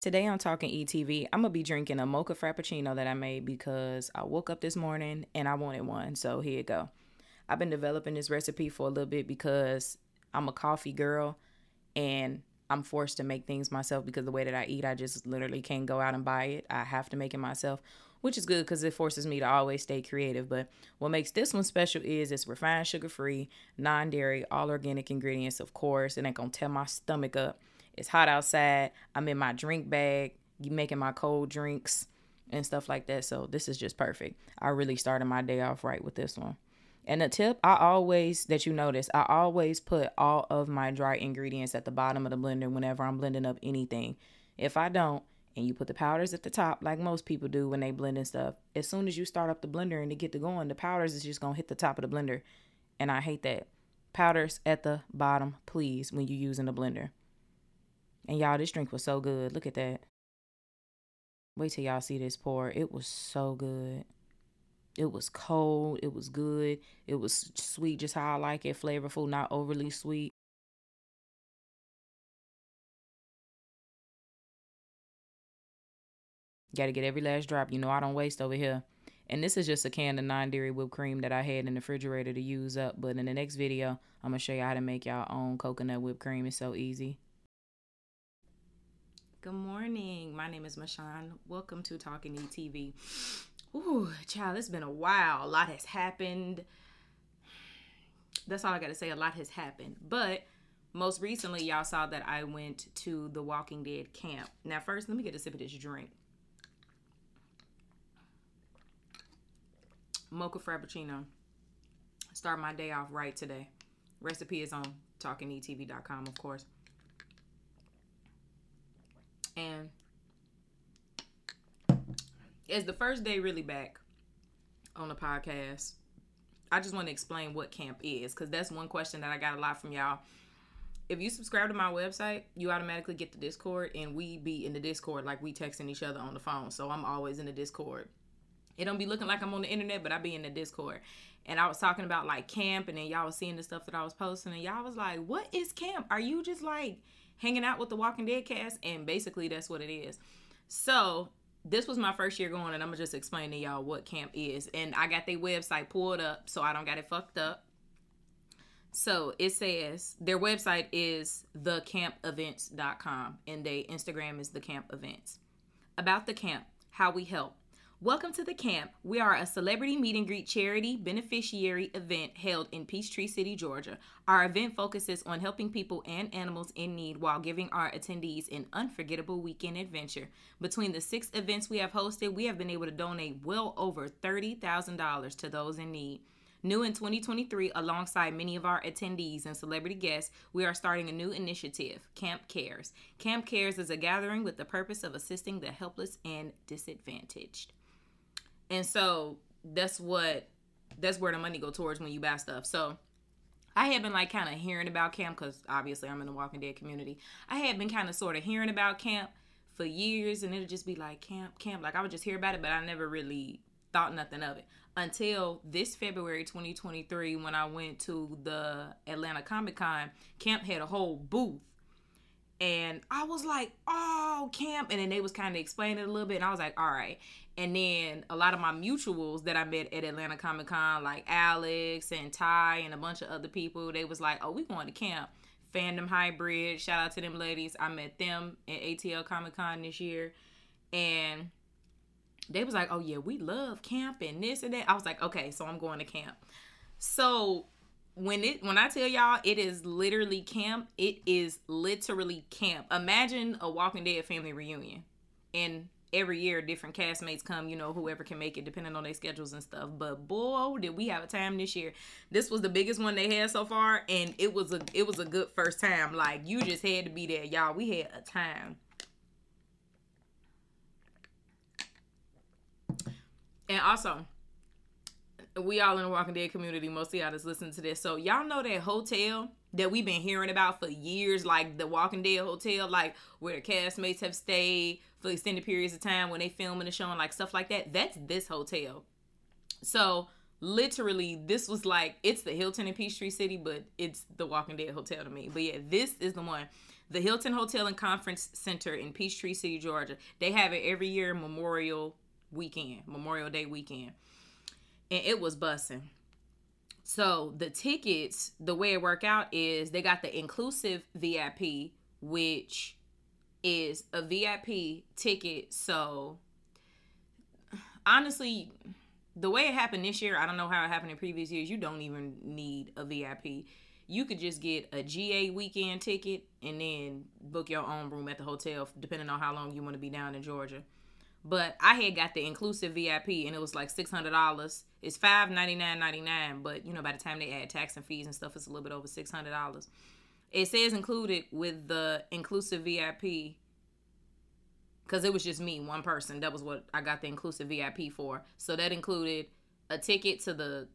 Today I'm Talk and Eat TV. I'm gonna be drinking a mocha frappuccino that I made because I woke up this morning and I wanted one. So here you go. I've been developing this recipe for a little bit because I'm a coffee girl and I'm forced to make things myself because the way that I eat, I just literally can't go out and buy it. I have to make it myself, which is good because it forces me to always stay creative. But what makes this one special is it's refined, sugar free, non dairy, all organic ingredients, of course. It ain't gonna tear my stomach up. It's hot outside. I'm in my drink bag, you making my cold drinks and stuff like that. So this is just perfect. I really started my day off right with this one. And a tip I always that you notice, I always put all of my dry ingredients at the bottom of the blender whenever I'm blending up anything. If I don't, and you put the powders at the top like most people do when they blend and stuff, as soon as you start up the blender and to get to going, the powders is just gonna hit the top of the blender. And I hate that. Powders at the bottom, please, when you're using the blender. And y'all, this drink was so good. Look at that. Wait till y'all see this pour. It was so good. It was cold. It was good. It was sweet, just how I like it. Flavorful, not overly sweet. Got to get every last drop. You know, I don't waste over here. And this is just a can of non-dairy whipped cream that I had in the refrigerator to use up. But in the next video, I'm going to show you all how to make y'all own coconut whipped cream. It's so easy. Good morning. My name is Mashawn. Welcome to Talk and Eat TV. Ooh, child, it's been a while. A lot has happened. That's all I got to say. A lot has happened. But most recently, y'all saw that I went to the Walking Dead camp. Now, first, let me get a sip of this drink. Mocha Frappuccino. Start my day off right today. Recipe is on talkandeattv.com, of course. And as the first day really back on the podcast, I just want to explain what camp is because that's one question that I got a lot from y'all. If you subscribe to my website, you automatically get the Discord, and we be in the Discord like we texting each other on the phone. So I'm always in the Discord. It don't be looking like I'm on the internet, but I be in the Discord. And I was talking about like camp, and then y'all was seeing the stuff that I was posting, and y'all was like, "What is camp? Are you just like?" Hanging out with the Walking Dead cast, and basically that's what it is. So this was my first year going, and I'm gonna just explain to y'all what camp is. And I got their website pulled up, so I don't got it fucked up. So it says their website is thecampevents.com, and their Instagram is the camp events. About the camp, how we help. Welcome to the camp. We are a celebrity meet and greet charity beneficiary event held in Peachtree City, Georgia. Our event focuses on helping people and animals in need while giving our attendees an unforgettable weekend adventure. Between the six events we have hosted, we have been able to donate well over $30,000 to those in need. New in 2023, alongside many of our attendees and celebrity guests, we are starting a new initiative, Camp Cares. Camp Cares is a gathering with the purpose of assisting the helpless and disadvantaged. And so that's what that's where the money go towards when you buy stuff. So I had been like kind of hearing about camp because obviously I'm in the Walking Dead community. I had been kind of sort of hearing about camp for years, and it'd just be like camp, camp. Like I would just hear about it, but I never really thought nothing of it until this February 2023 when I went to the Atlanta Comic Con. Camp had a whole booth and I was like, "Oh, camp!" And then they was kind of explaining it a little bit, and I was like, "All right." And then a lot of my mutuals that I met at Atlanta Comic Con, like Alex and Ty and a bunch of other people, they was like, "Oh, we going to camp." Fandom Hybrid, shout out to them ladies. I met them at ATL Comic Con this year, and they was like, "Oh yeah, we love camp and this and that." I was like, "Okay, so I'm going to camp." So when it when I tell y'all it is literally camp, it is literally camp. Imagine a Walking Dead family reunion, and every year different castmates come. You know, whoever can make it, depending on their schedules and stuff. But boy, oh, did we have a time this year! This was the biggest one they had so far, and it was a it was a good first time. Like you just had to be there, y'all. We had a time. And also, we all in the Walking Dead community, most of y'all just listen to this. So y'all know that hotel that we've been hearing about for years, like the Walking Dead hotel, like where the castmates have stayed for extended periods of time when they filming the show and like stuff like that. That's this hotel. So literally this was like it's the Hilton in Peachtree City, but it's the Walking Dead hotel to me. But yeah, this is the one. the Hilton Hotel and Conference Center in Peachtree City, Georgia. They have it every year Memorial weekend, Memorial Day weekend. And it was bussing. So the tickets, the way it worked out is they got the inclusive VIP, which is a VIP ticket. So honestly, the way it happened this year, I don't know how it happened in previous years. You don't even need a VIP. You could just get a GA weekend ticket and then book your own room at the hotel, depending on how long you want to be down in Georgia. But I had got the inclusive VIP and it was like six hundred dollars. It's five ninety nine ninety nine, but you know by the time they add tax and fees and stuff, it's a little bit over six hundred dollars. It says included with the inclusive VIP because it was just me, one person. That was what I got the inclusive VIP for. So that included a ticket to the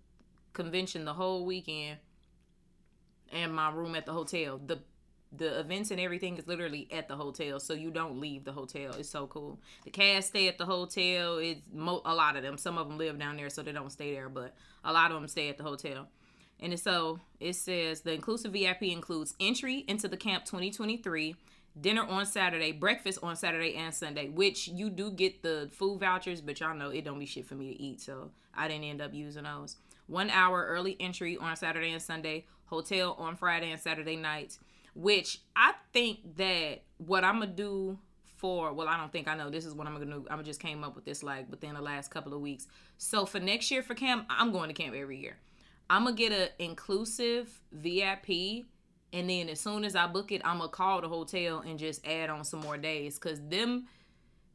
convention the whole weekend and my room at the hotel. The the events and everything is literally at the hotel, so you don't leave the hotel. It's so cool. The cast stay at the hotel. It's mo- a lot of them. Some of them live down there, so they don't stay there, but a lot of them stay at the hotel. And so it says the inclusive VIP includes entry into the camp 2023, dinner on Saturday, breakfast on Saturday and Sunday, which you do get the food vouchers, but y'all know it don't be shit for me to eat, so I didn't end up using those. One hour early entry on Saturday and Sunday, hotel on Friday and Saturday nights which I think that what I'm gonna do for well, I don't think I know this is what I'm gonna do. I'm just came up with this like within the last couple of weeks. So for next year for camp, I'm going to camp every year. I'm gonna get an inclusive VIP, and then as soon as I book it, I'm gonna call the hotel and just add on some more days because them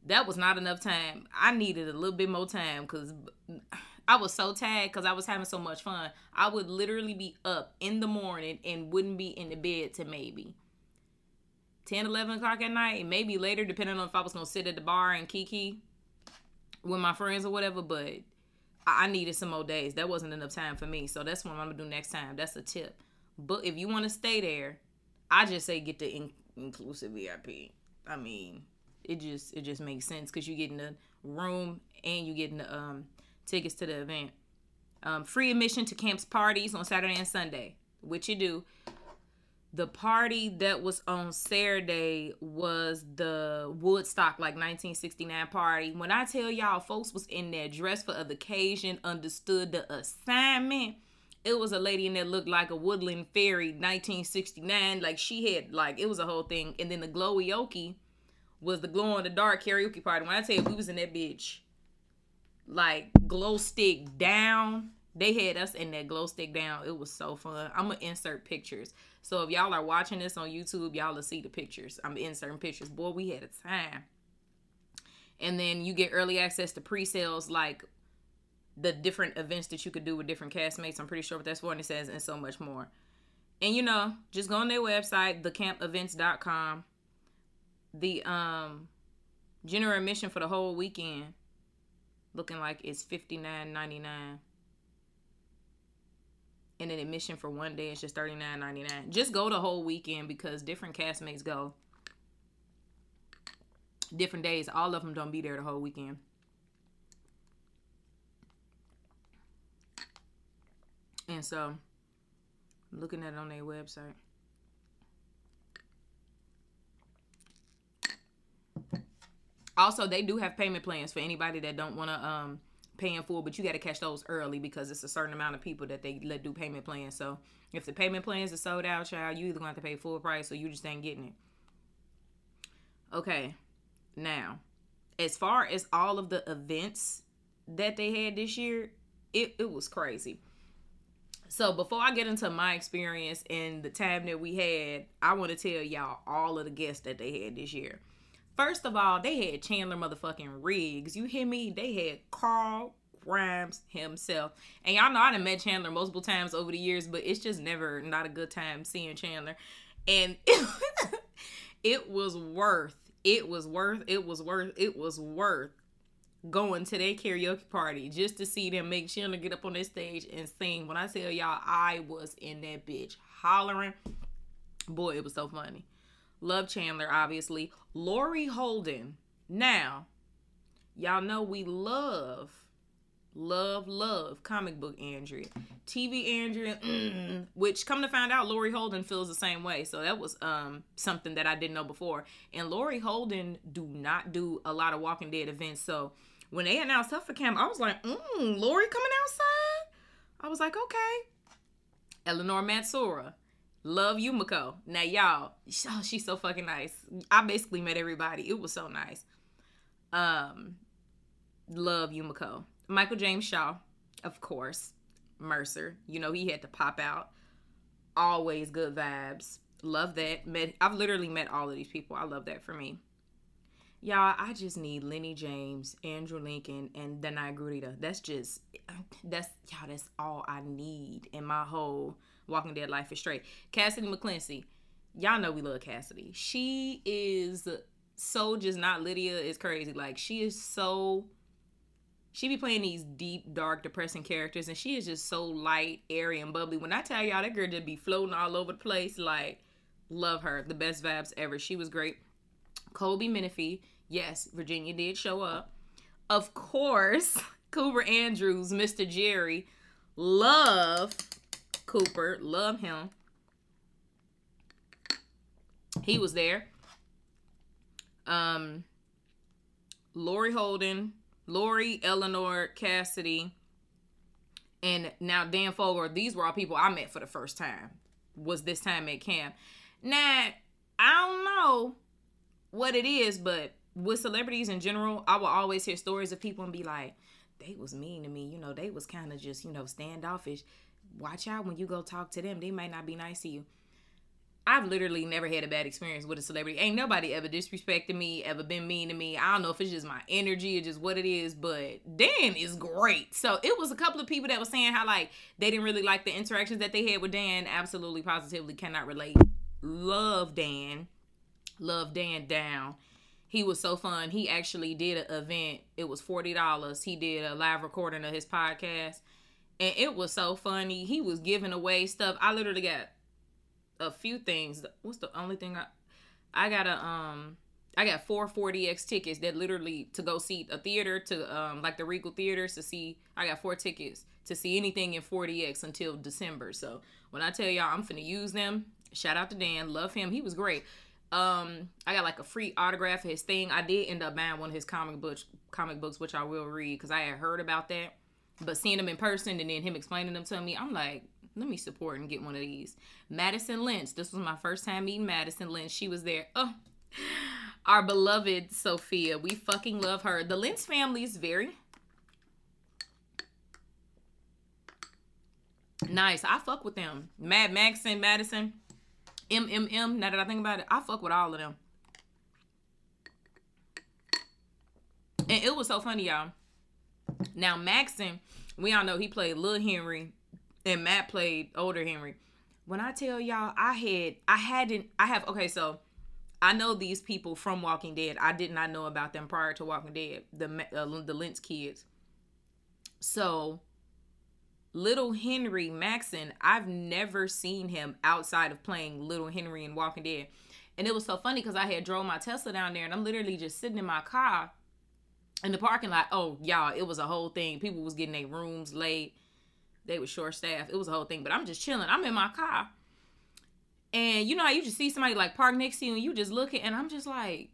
that was not enough time. I needed a little bit more time because I was so tagged because I was having so much fun. I would literally be up in the morning and wouldn't be in the bed to maybe 10, 11 o'clock at night, maybe later, depending on if I was to sit at the bar and kiki with my friends or whatever. But I needed some more days. That wasn't enough time for me. So that's what I'm to do next time. That's a tip. But if you want to stay there, I just say get the in- inclusive VIP. I mean, it just it just makes sense because you get in the room and you get in the um tickets to the event. Um, free admission to camp's parties on Saturday and Sunday, which you do. The party that was on Saturday was the Woodstock, like 1969 party. When I tell y'all, folks was in there dressed for the occasion, understood the assignment. It was a lady in there looked like a woodland fairy, 1969. Like she had, like it was a whole thing. And then the glowy was the glow in the dark karaoke party. When I tell you, we was in that bitch like glow stick down. They had us in that glow stick down. It was so fun. I'm gonna insert pictures. So if y'all are watching this on YouTube, y'all will see the pictures. I'm inserting pictures. Boy, we had a time. And then you get early access to pre-sales like the different events that you could do with different castmates. I'm pretty sure what that's for, and it says, and so much more. And you know, just go on their website, thecampevents.com. The um general admission for the whole weekend looking like it's fifty nine ninety nine. And an admission for one day is just thirty nine ninety nine. Just go the whole weekend because different castmates go different days. All of them don't be there the whole weekend. And so, looking at it on their website. Also, they do have payment plans for anybody that don't want to um pay in full, but you got to catch those early because it's a certain amount of people that they let do payment plans. So if the payment plans are sold out, child, you either to have to pay full price or you just ain't getting it. Okay, now as far as all of the events that they had this year, it, it was crazy. So before I get into my experience and the time that we had, I want to tell y'all all of the guests that they had this year. First of all, they had Chandler motherfucking Riggs. You hear me? They had Carl Grimes himself. And y'all know I done met Chandler multiple times over the years, but it's just never not a good time seeing Chandler. And it, was worth, it was worth, it was worth, it was worth going to their karaoke party just to see them make Chandler get up on this stage and sing. When I tell y'all, I was in that bitch hollering. Boy, it was so funny. Love Chandler, obviously. Laurie Holden. Now, y'all know we love Love, love comic book Andrea. TV Andrea, mm, which come to find out, Laurie Holden feels the same way. So that was um something that I didn't know before. And Laurie Holden do not do a lot of Walking Dead events. So when they announced her camp, I was like, mm, Laurie coming outside. I was like, okay. Eleanor Matsuura. Love Yumiko. Now y'all, oh, she's so fucking nice. I basically met everybody. It was so nice. Um, love Yumiko. Michael James Shaw, of course. Mercer. You know, he had to pop out. Always good vibes. Love that. Met I've literally met all of these people. I love that for me. Y'all, I just need Lenny James, Andrew Lincoln, and Danai Gurira. That's just that's y'all, that's all I need in my whole Walking Dead life is straight. Cassady McClincy. Y'all know we love Cassady. She is so just not Lydia is crazy. Like she is so she be playing these deep, dark, depressing characters, and she is just so light, airy, and bubbly. When I tell y'all that girl just be floating all over the place, like love her. The best vibes ever. She was great. Colby Minifie, yes, Virginia did show up. Of course, Cooper Andrews, Mr. Jerry, love Cooper, love him. He was there. Um, Laurie Holden, Laurie, Eleanor, Cassady, and now Dan Fogler. These were all people I met for the first time. Was this time at camp? Now I don't know what it is, but with celebrities in general, I will always hear stories of people and be like, "They was mean to me. You know, they was kind of just you know standoffish. Watch out when you go talk to them. They might not be nice to you." I've literally never had a bad experience with a celebrity. Ain't nobody ever disrespected me, ever been mean to me. I don't know if it's just my energy or just what it is, but Dan is great. So it was a couple of people that were saying how like they didn't really like the interactions that they had with Dan. Absolutely, positively cannot relate. Love Dan. Love Dan down. He was so fun. He actually did an event. It was forty dollars. He did a live recording of his podcast, and it was so funny. He was giving away stuff. I literally got a few things. What's the only thing I I got a um I got four 4DX tickets that literally to go see a theater to um like the Regal theaters to see I got four tickets to see anything in 4DX until December. So when I tell y'all I'm finna use them, shout out to Dan, love him. He was great. Um I got like a free autograph of his thing. I did end up buying one of his comic books comic books which I will read cuz I had heard about that. But seeing them in person and then him explaining them to me, I'm like, let me support and get one of these. Madison Lintz. This was my first time meeting Madison Lintz. She was there. Oh, our beloved Sophia. We fucking love her. The Lintz family is very nice. I fuck with them. Mad Max and Madison. MMM. Now that I think about it, I fuck with all of them. And it was so funny, y'all. Now Macsen, we all know he played Little Henry and Matt played older Henry. When I tell y'all, I had, I hadn't, I have. Okay, so I know these people from Walking Dead. I did not know about them prior to Walking Dead. The uh, the Lintz kids. So, little Henry Macsen, I've never seen him outside of playing little Henry in Walking Dead. And it was so funny because I had drove my Tesla down there and I'm literally just sitting in my car in the parking lot. Oh, y'all, it was a whole thing. People was getting their rooms late. They were short staffed. It was a whole thing. But I'm just chilling. I'm in my car. And you know how you just see somebody like park next to you and you just looking and I'm just like,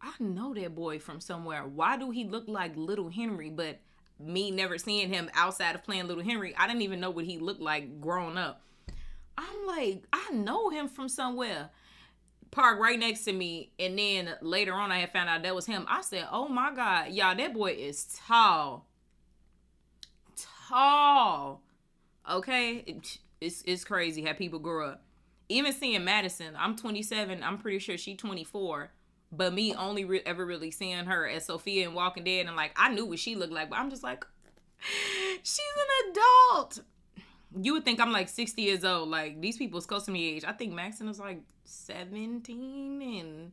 I know that boy from somewhere. Why do he look like little Henry? But me never seeing him outside of playing little Henry, I didn't even know what he looked like growing up. I'm like, I know him from somewhere. Park right next to me, and then later on, I had found out that was him. I said, "Oh my god, y'all, that boy is tall tall. Okay, it's it's crazy how people grow up. Even seeing Madison, I'm 27. I'm pretty sure she 24. But me only re- ever really seeing her as Sophia in Walking Dead, and like I knew what she looked like, but I'm just like, she's an adult. You would think I'm like 60 years old. Like these people's close to me age. I think Macsen is like 17 and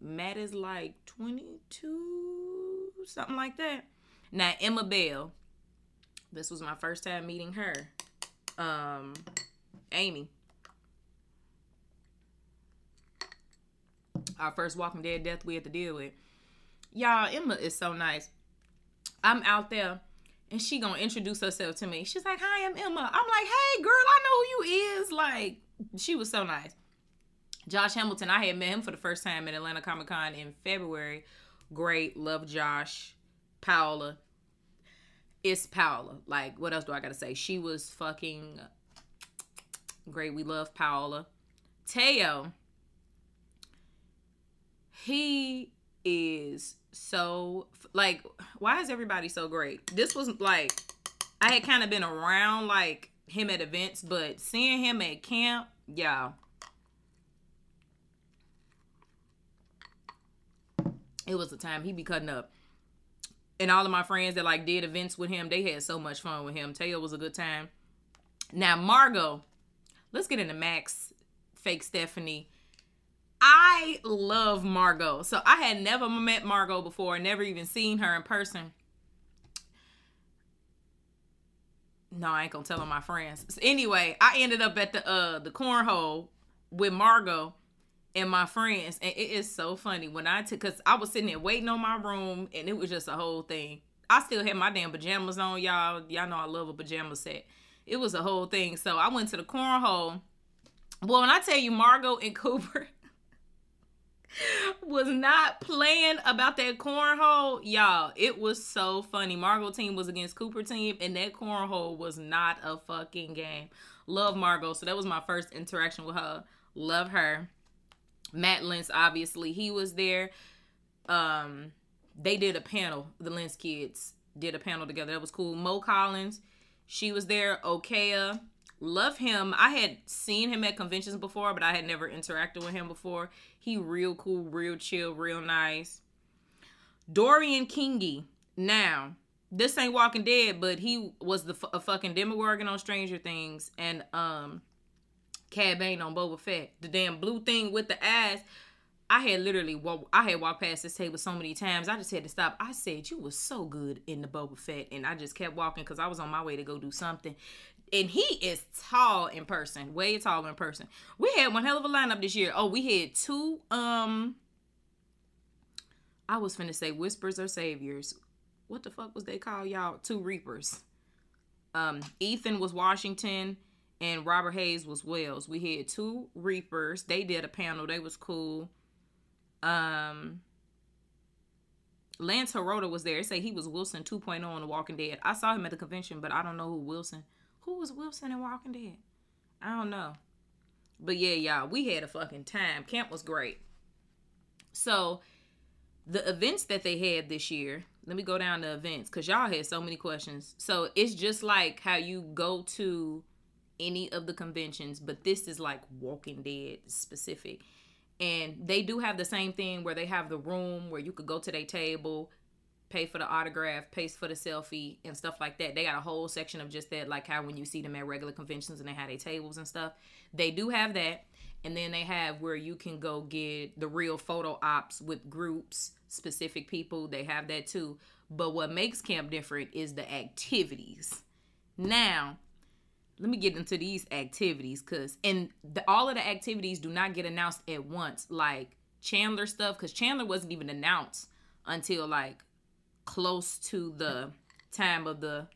Matt is like 22, something like that. Now Emma Bell, this was my first time meeting her. Um, Amy. Our first Walking Dead death we had to deal with. Y'all, Emma is so nice. I'm out there and she gonna introduce herself to me. She's like, "Hi, I'm Emma." I'm like, "Hey, girl, I know who you is." Like, she was so nice. Josh Hamilton, I had met him for the first time at Atlanta Comic Con in February. Great, love Josh. Paola, it's Paola. Like, what else do I gotta say? She was fucking great. We love Paola. Teo, he is so like. Why is everybody so great? This was like, I had kind of been around like him at events, but seeing him at camp, yeah. It was the time he be cutting up and all of my friends that like did events with him, they had so much fun with him. Teo was a good time. Now Margot, let's get into Max, fake Stephanie. I love Margot. So I had never met Margot before, never even seen her in person. No, I ain't gonna tell on my friends. So anyway, I ended up at the uh the cornhole with Margot and my friends and it is so funny when i took because i was sitting there waiting on my room and it was just a whole thing i still had my damn pajamas on y'all y'all know i love a pajama set it was a whole thing so i went to the cornhole well when i tell you margot and cooper was not playing about that cornhole y'all it was so funny margot team was against cooper team and that cornhole was not a fucking game love margot so that was my first interaction with her love her Matt Lintz, obviously, he was there. Um, they did a panel. The Lintz kids did a panel together. That was cool. Mo Collins, she was there. Okea, love him. I had seen him at conventions before, but I had never interacted with him before. He real cool, real chill, real nice. Dorian Kingi. Now, this ain't Walking Dead, but he was the a fucking Demogorgon on Stranger Things, and um, Cad Bane on Boba Fett. The damn blue thing with the eyes. I had literally walk, I had walked past this table so many times. I just had to stop. I said you was so good in the Boba Fett, and I just kept walking because I was on my way to go do something. And he is tall in person, way taller in person. We had one hell of a lineup this year. Oh, we had two. Um, I was finna say whispers or saviors. What the fuck was they called, y'all? Two reapers. Um, Ethan was Washington and Robert Hayes was Wells. We had two Reapers. They did a panel. They was cool. Um Lance Hirota was there. They say he was Wilson 2.0 on The Walking Dead. I saw him at the convention, but I don't know who Wilson. Who was Wilson in Walking Dead? I don't know. But yeah, y'all, we had a fucking time. Camp was great. So the events that they had this year, let me go down to events because y'all had so many questions. So it's just like how you go to any of the conventions, but this is like Walking Dead specific. And they do have the same thing where they have the room where you could go to their table, pay for the autograph, pay for the selfie, and stuff like that. They got a whole section of just that, like how when you see them at regular conventions and they have their tables and stuff. They do have that. And then they have where you can go get the real photo ops with groups, specific people. They have that too. But what makes camp different is the activities. Now, let me get into these activities because and the, all of the activities do not get announced at once like chandler stuff because chandler wasn't even announced until like close to the time of the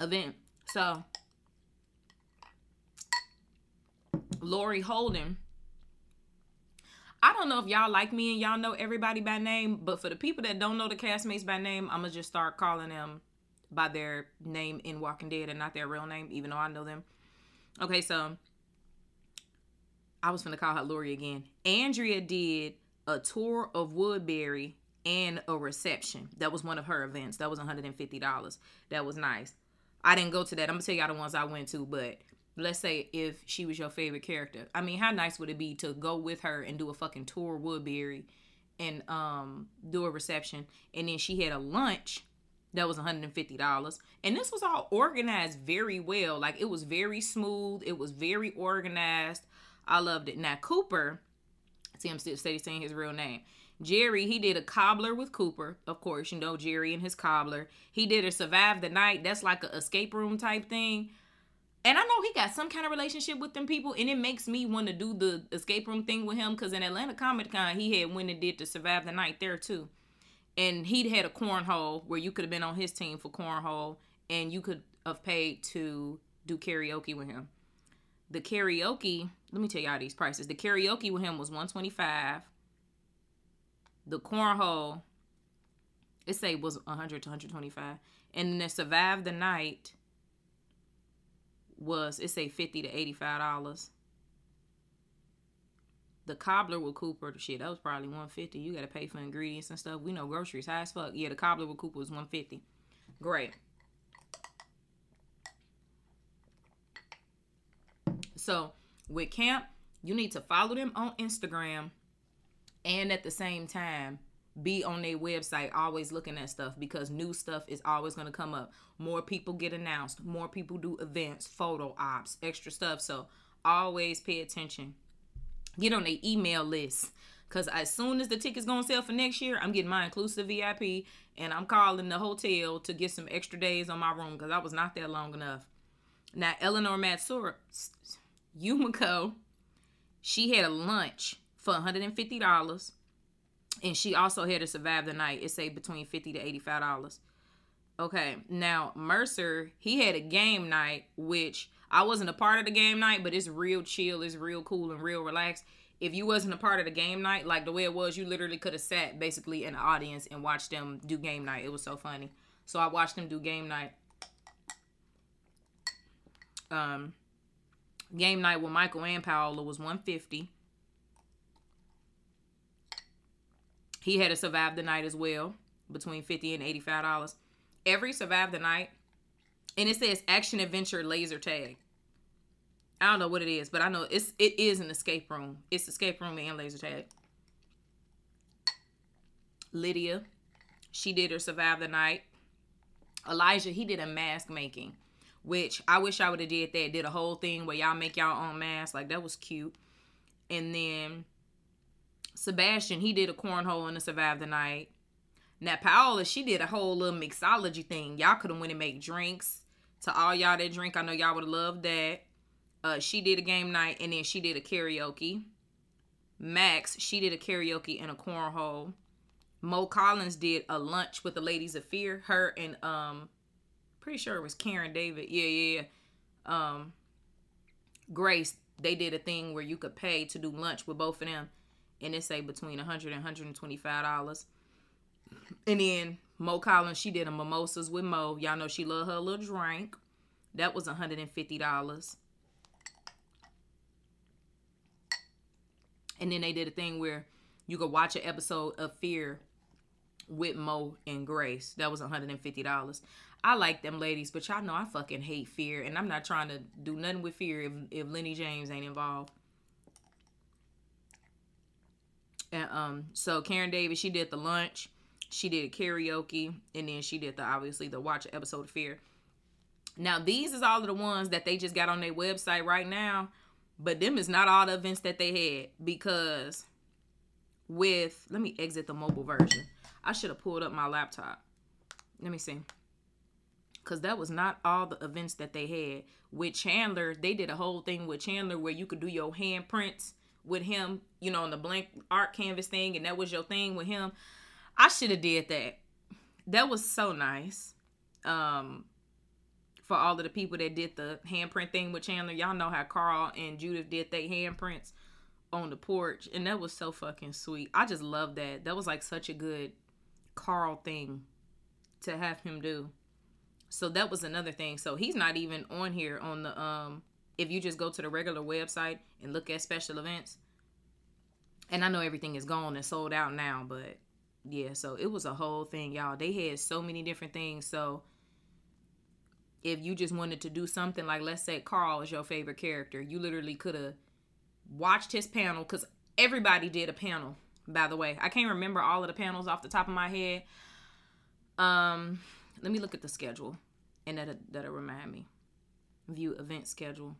event so Laurie Holden. I don't know if y'all like me and y'all know everybody by name, but for the people that don't know the castmates by name, I'm gonna just start calling them by their name in Walking Dead and not their real name, even though I know them. Okay, so I was gonna call her Lori again. Andrea did a tour of Woodbury and a reception. That was one of her events. That was $150. That was nice. I didn't go to that. I'm gonna tell y'all the ones I went to, but let's say if she was your favorite character. I mean, how nice would it be to go with her and do a fucking tour Woodbury and um do a reception and then she had a lunch that was $150 and this was all organized very well like it was very smooth it was very organized i loved it now cooper see i'm still saying his real name jerry he did a cobbler with cooper of course you know jerry and his cobbler he did a survive the night that's like a escape room type thing and I know he got some kind of relationship with them people, and it makes me want to do the escape room thing with him. Cause in Atlanta Comic Con, he had went and did the survive the night there too and he'd had a cornhole where you could have been on his team for cornhole, and you could have paid to do karaoke with him. The karaoke, let me tell y'all these prices. The karaoke with him was 125. The cornhole, it say was 100 to 125. And then the survive the night was it say 50 to 85 dollars. The cobbler with Cooper, shit, that was probably 150. You gotta pay for ingredients and stuff. We know groceries high as fuck. Yeah, the cobbler with Cooper was 150. Great. So with camp, you need to follow them on Instagram and at the same time be on their website always looking at stuff because new stuff is always going to come up. More people get announced more people do events photo ops extra stuff. So always pay attention. Get on their email list because as soon as the tickets to sell for next year i'm getting my inclusive vip and i'm calling the hotel to get some extra days on my room because i was not there long enough. Now eleanor matsuura Yumiko, she had a lunch for $150 and she also had to survive the night. It say between 50 to $85. Okay, now Mercer, he had a game night, which I wasn't a part of the game night, but it's real chill, it's real cool and real relaxed. If you wasn't a part of the game night, like the way it was, you literally could have sat basically in the audience and watched them do game night. It was so funny. So I watched them do game night. Um, Game night with Michael and Paola was 150. He had to survive the night as well, between 50 and $85. Every survive the night, and it says action adventure laser tag. I don't know what it is, but I know it's it is an escape room. It's escape room and laser tag. Lydia, she did her survive the night. Elijah, he did a mask making which I wish I would have did that. Did a whole thing where y'all make y'all own masks. Like that was cute. And then Sebastian, he did a cornhole and a survive the night. Now Paola, she did a whole little mixology thing. Y'all could have went and make drinks to all y'all that drink. I know y'all would have loved that. Uh, she did a game night and then she did a karaoke. Max, she did a karaoke and a cornhole. Mo Collins did a lunch with the ladies of fear. Her and um pretty sure it was Karen David. Yeah, yeah. Um, Grace, they did a thing where you could pay to do lunch with both of them, and it say between 100 and 125 dollars. And then Mo Collins, she did a mimosas with Mo. Y'all know she love her little drink. That was 150 dollars. And then they did a thing where you could watch an episode of Fear with Mo and Grace. That was $150. I like them ladies, but y'all know I fucking hate fear, and I'm not trying to do nothing with fear if if Lenny James ain't involved. And um, so Karen Davis, she did the lunch, she did karaoke, and then she did the obviously the watch episode of Fear. Now these is all of the ones that they just got on their website right now, but them is not all the events that they had because with let me exit the mobile version. I should have pulled up my laptop. Let me see because that was not all the events that they had with Chandler. They did a whole thing with Chandler where you could do your handprints with him, you know, on the blank art canvas thing, and that was your thing with him. I should have did that. That was so nice. Um, for all of the people that did the handprint thing with Chandler, y'all know how Carl and Judith did their handprints on the porch, and that was so fucking sweet. I just love that. That was like such a good Carl thing to have him do. So that was another thing. So he's not even on here on the um if you just go to the regular website and look at special events. And I know everything is gone and sold out now, but yeah, so it was a whole thing, y'all. They had so many different things. So if you just wanted to do something like let's say Carl is your favorite character, you literally could have watched his panel cuz everybody did a panel, by the way. I can't remember all of the panels off the top of my head. Um let me look at the schedule, and that'll, that'll remind me. View event schedule.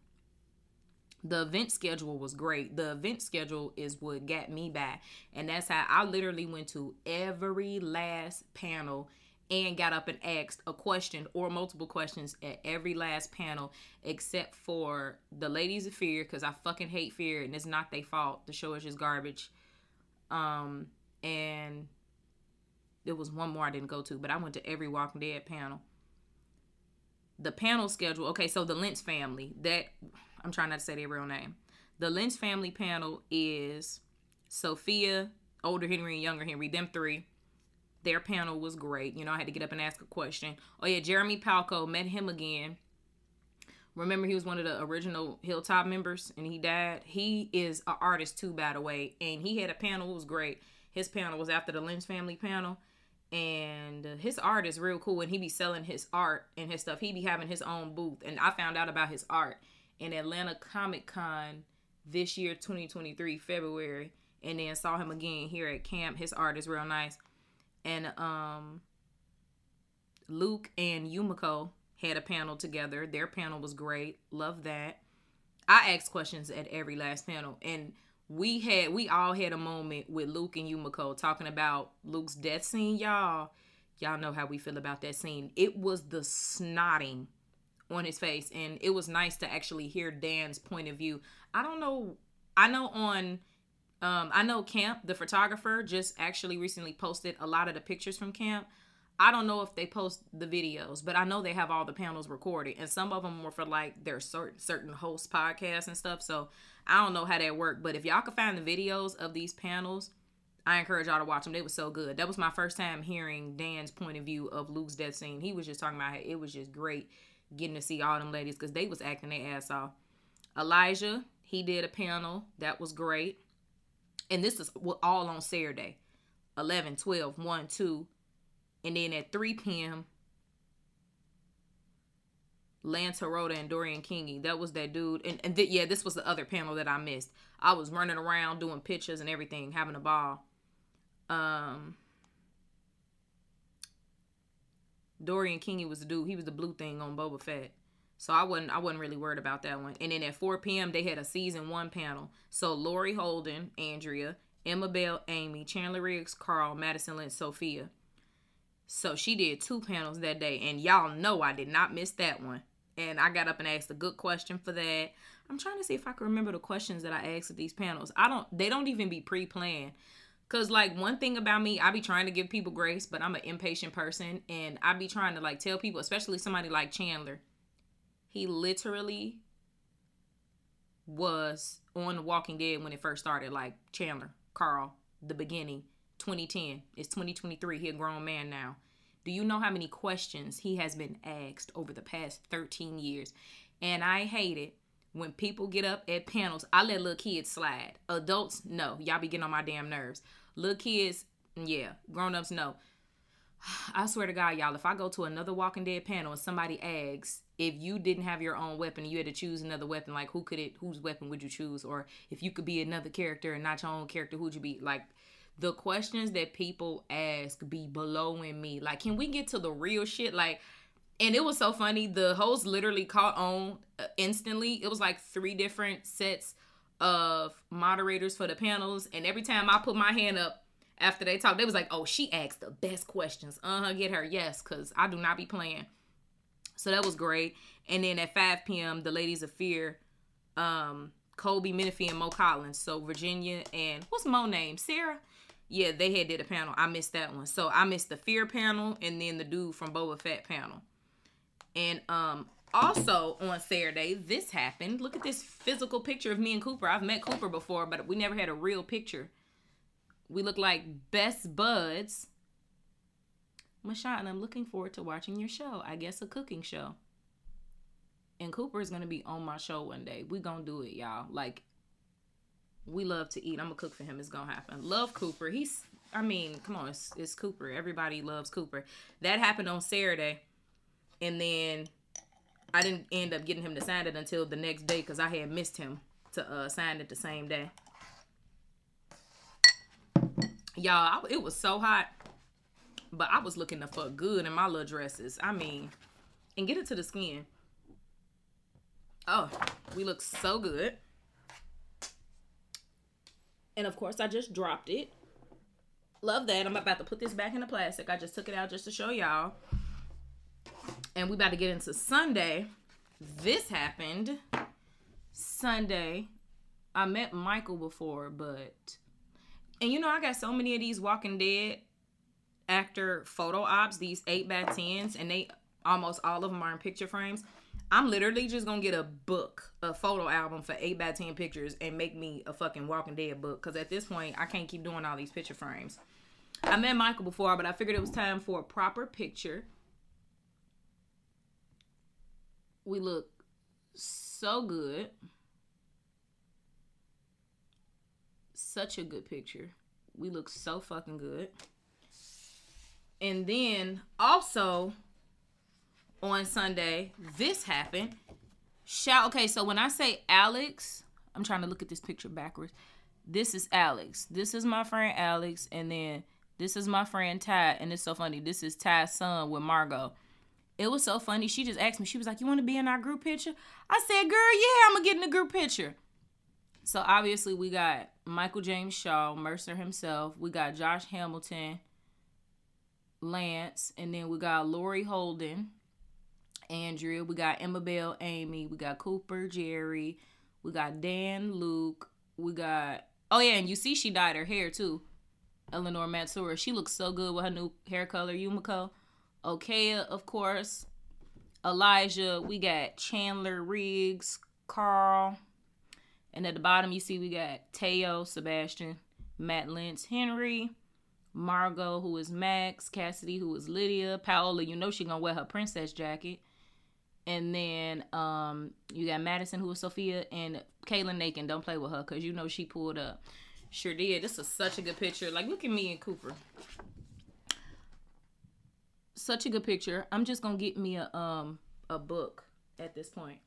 The event schedule was great. The event schedule is what got me back, and that's how I literally went to every last panel and got up and asked a question or multiple questions at every last panel except for the ladies of fear because i fucking hate fear and it's not their fault the show is just garbage um and there was one more I didn't go to, but I went to every Walking Dead panel. The panel schedule, okay, so the Lintz family, that I'm trying not to say their real name. The Lintz family panel is Sophia, older Henry, and younger Henry, them three. Their panel was great. You know, I had to get up and ask a question. Oh yeah, Jeremy Palko, met him again. Remember, he was one of the original Hilltop members, and he died. He is an artist too, by the way, and he had a panel. It was great. His panel was after the Lintz family panel, and his art is real cool. And he be selling his art and his stuff. He be having his own booth, and I found out about his art in Atlanta Comic Con this year, 2023 February, and then saw him again here at camp. His art is real nice and um Luke and Yumiko had a panel together. Their panel was great. Love that. I asked questions at every last panel and we had we all had a moment with Luke and Yumiko talking about Luke's death scene, y'all. Y'all know how we feel about that scene. It was the snotting on his face and it was nice to actually hear Dan's point of view. I don't know I know on um, I know Camp, the photographer, just actually recently posted a lot of the pictures from Camp. I don't know if they post the videos, but I know they have all the panels recorded, and some of them were for like their certain certain host podcasts and stuff. So I don't know how that worked, but if y'all can find the videos of these panels, I encourage y'all to watch them. They were so good. That was my first time hearing Dan's point of view of Luke's death scene. He was just talking about it was just great getting to see all them ladies because they was acting their ass off. Elijah, he did a panel that was great and this is all on Saturday 11, 12, 1, 2. And then at 3 p.m., Lance Hirota and Dorian Kingi. That was that dude. And, and th- yeah, this was the other panel that I missed. I was running around doing pictures and everything, having a ball. Um, Dorian Kingi was the dude. He was the blue thing on Boba Fett. So I wasn't I wasn't really worried about that one. And then at 4 p.m. they had a season one panel. So Laurie Holden, Andrea, Emma Bell, Amy, Chandler Riggs, Carl, Madison Lintz, Sophia. So she did two panels that day. And y'all know I did not miss that one. And I got up and asked a good question for that. I'm trying to see if I can remember the questions that I asked at these panels. I don't they don't even be pre-planned. Cause like one thing about me, I be trying to give people grace, but I'm an impatient person and I be trying to like tell people, especially somebody like Chandler he literally was on The Walking Dead when it first started, like Chandler, Carl, the beginning, 2010. It's 2023. He a grown man now. Do you know how many questions he has been asked over the past 13 years? And I hate it when people get up at panels. I let little kids slide. Adults, no. Y'all be getting on my damn nerves. Little kids, yeah. Grown ups, no. I swear to God, y'all, if I go to another Walking Dead panel and somebody asks if you didn't have your own weapon, you had to choose another weapon, like who could it, whose weapon would you choose? Or if you could be another character and not your own character, who'd you be? Like the questions that people ask be blowing me. Like, can we get to the real shit? Like, and it was so funny. The host literally caught on uh, instantly. It was like three different sets of moderators for the panels, and every time I put my hand up after they talked, they was like, "Oh, she asked the best questions." Uh huh. Get her, yes, because I do not be playing. So that was great. And then at 5 p.m., the Ladies of Fear, um, Colby Minifie and Mo Collins. So Virginia and what's Mo name? Sarah. Yeah, they had did a panel. I missed that one. So I missed the Fear panel and then the dude from Boba Fett panel. And um also on Saturday, this happened. Look at this physical picture of me and Cooper. I've met Cooper before, but we never had a real picture we look like best buds. Mashawn, I'm looking forward to watching your show. I guess a cooking show. And Cooper is gonna be on my show one day. We gonna do it, y'all. Like, we love to eat. I'm gonna cook for him. It's gonna happen. Love Cooper. He's, I mean, come on, it's, it's Cooper. Everybody loves Cooper. That happened on Saturday, and then I didn't end up getting him to sign it until the next day because I had missed him to uh, sign it the same day y'all it was so hot but i was looking to fuck good in my little dresses i mean and get it to the skin oh we look so good and of course i just dropped it. Love that. I'm about to put this back in the plastic. I just took it out just to show y'all. And we about to get into sunday. This happened sunday. I met michael before but and you know, I got so many of these Walking Dead actor photo ops, these 8 by 10s, and they almost all of them are in picture frames. I'm literally just gonna get a book, a photo album for 8 by 10 pictures and make me a fucking Walking Dead book. Cause at this point, I can't keep doing all these picture frames. I met Michael before, but I figured it was time for a proper picture. We look so good. Such a good picture. We look so fucking good. And then also on Sunday, this happened. Shout okay, so when I say Alex, I'm trying to look at this picture backwards. This is Alex. This is my friend Alex, and then this is my friend Ty, and it's so funny. This is Ty's son with Margot. It was so funny. She just asked me. She was like, "You want to be in our group picture?" I said, "Girl, yeah, I'm gonna get in the group picture." So obviously we got Michael James Shaw, Mercer himself. We got Josh Hamilton, Lance, and then we got Laurie Holden, Andrea. We got Emma Bell, Amy. We got Cooper, Jerry. We got Dan, Luke. We got oh yeah, and you see she dyed her hair too. Eleanor Matsuura. She looks so good with her new hair color. Yumiko, Okea, of course. Elijah. We got Chandler Riggs, Carl. And at the bottom, you see we got Teo, Sebastian, Matt Lintz, Henry, Margot, who is Max, Cassady, who is Lydia, Paola. You know she gonna wear her princess jacket. And then um, you got Madison, who is Sophia, and Kaylin Nakin. Don't play with her because you know she pulled up. Sure did. This is such a good picture. Like, look at me and Cooper. Such a good picture. I'm just gonna get me a um a book at this point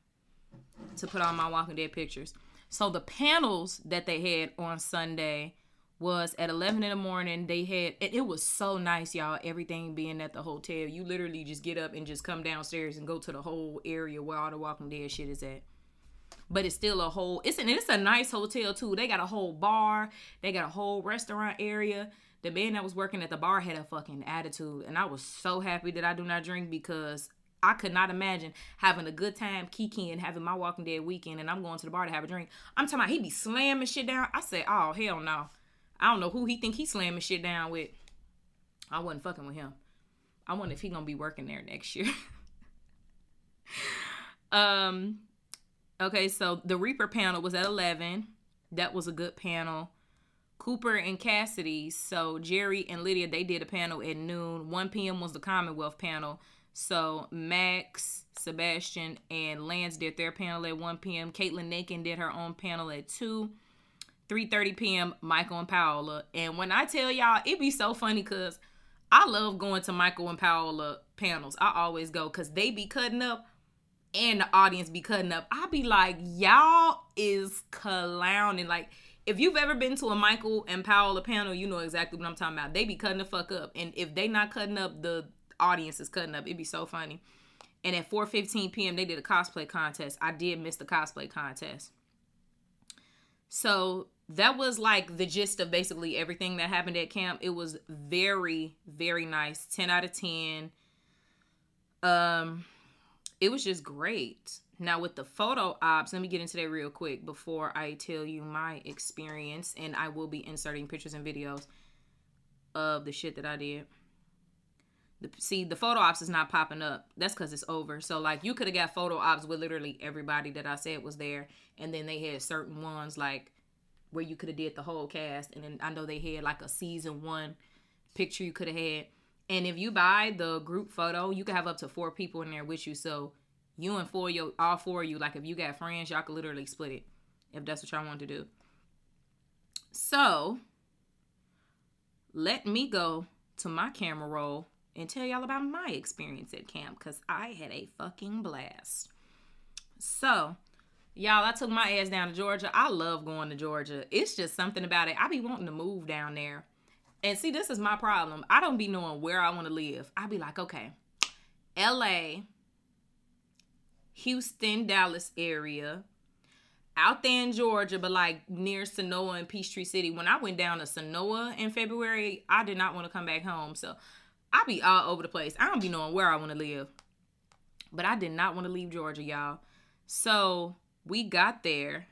to put on my Walking Dead pictures. So the panels that they had on Sunday was at 11 in the morning. They had, and it was so nice, y'all. Everything being at the hotel. You literally just get up and just come downstairs and go to the whole area where all the Walking Dead shit is at. But it's still a whole, it's an, it's a nice hotel too. They got a whole bar, they got a whole restaurant area. The man that was working at the bar had a fucking attitude, and I was so happy that I do not drink because I could not imagine having a good time, kiki and having my Walking Dead weekend, and I'm going to the bar to have a drink. I'm talking about he be slamming shit down. I said, oh hell no. I don't know who he think he slamming shit down with. I wasn't fucking with him. I wonder if he gonna be working there next year. um, okay, so the Reaper panel was at eleven. That was a good panel. Cooper and Cassady, so Jerry and Lydia, they did a panel at noon. 1 p.m. was the Commonwealth panel. So Max, Sebastian, and Lance did their panel at 1 p.m. Caitlin Nakin did her own panel at 2. 3:30 p.m. Michael and Paola. And when I tell y'all, it be so funny because I love going to Michael and Paola panels. I always go because they be cutting up and the audience be cutting up. I be like, y'all is clowning. Like, if you've ever been to a Michael and Paola panel, you know exactly what I'm talking about. They be cutting the fuck up. And if they not cutting up, the audience is cutting up. It'd be so funny. And at 4:15 p.m. they did a cosplay contest. I did miss the cosplay contest. So that was like the gist of basically everything that happened at camp. It was very, very nice. 10 out of 10. Um, it was just great. Now with the photo ops, let me get into that real quick before I tell you my experience, and I will be inserting pictures and videos of the shit that I did. The, see, the photo ops is not popping up. That's because it's over. So like, you could have got photo ops with literally everybody that I said was there, and then they had certain ones like where you could have did the whole cast and then I know they had like a season 1 picture you could have had. And if you buy the group photo, you can have up to 4 people in there with you. So you and four your all four of you like if you got friends, y'all could literally split it if that's what y'all want to do. So, let me go to my camera roll and tell y'all about my experience at camp because I had a fucking blast. So, Y'all, I took my ass down to Georgia. I love going to Georgia. It's just something about it. I be wanting to move down there. And see, this is my problem. I don't be knowing where I want to live. I be like, okay, LA, Houston, Dallas area, out there in Georgia, but like near Senoia and Peachtree City. When I went down to Senoia in February, I did not want to come back home. So I be all over the place. I don't be knowing where I want to live. But I did not want to leave Georgia, y'all. So we got there.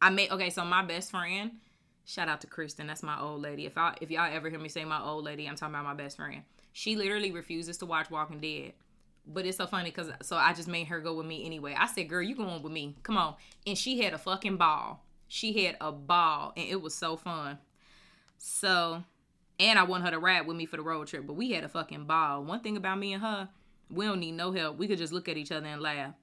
I made okay, so my best friend, Shout out to Kristen. That's my old lady. If I if y'all ever hear me say my old lady, I'm talking about my best friend. She literally refuses to watch Walking Dead. But it's so funny because so I just made her go with me anyway. I said, "Girl, you going with me? Come on!" And she had a fucking ball. She had a ball, and it was so fun. So, and I want her to ride with me for the road trip. But we had a fucking ball. One thing about me and her, we don't need no help. We could just look at each other and laugh.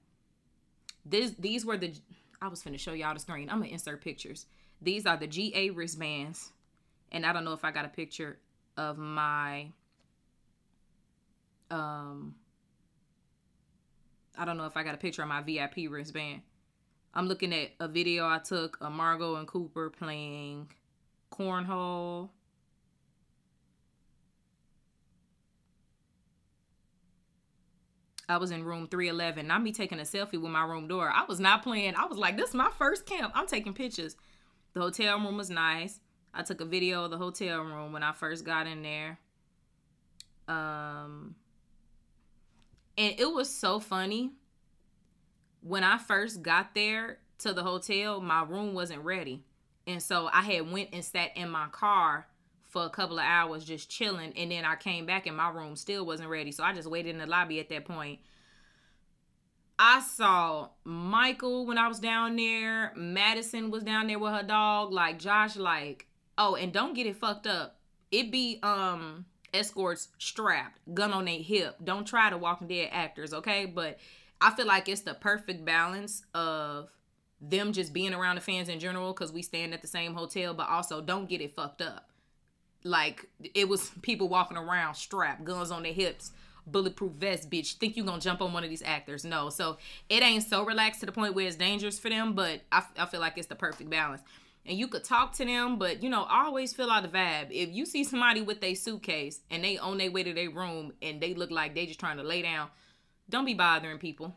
This these were the I was finna show y'all the screen. I'm gonna insert pictures. These are the GA wristbands. And I don't know if I got a picture of my um I don't know if I got a picture of my VIP wristband. I'm looking at a video I took of Margot and Cooper playing cornhole. I was in room 311. Not me taking a selfie with my room door. I was not playing. I was like, this is my first camp. I'm taking pictures. The hotel room was nice. I took a video of the hotel room when I first got in there. Um and it was so funny. When I first got there to the hotel, my room wasn't ready. And so I had went and sat in my car for a couple of hours just chilling and then I came back and my room still wasn't ready. So I just waited in the lobby at that point. I saw Michael when I was down there. Madison was down there with her dog. Like Josh, like, oh, and don't get it fucked up. It be um escorts strapped, gun on their hip. Don't try to Walking Dead actors, okay? But I feel like it's the perfect balance of them just being around the fans in general because we stand at the same hotel, but also don't get it fucked up like it was people walking around strapped, guns on their hips, bulletproof vest, bitch. Think you gonna jump on one of these actors? No. So it ain't so relaxed to the point where it's dangerous for them, but I, I feel like it's the perfect balance. And you could talk to them, but you know, always feel out the vibe. If you see somebody with a suitcase and they on their way to their room and they look like they just trying to lay down, don't be bothering people.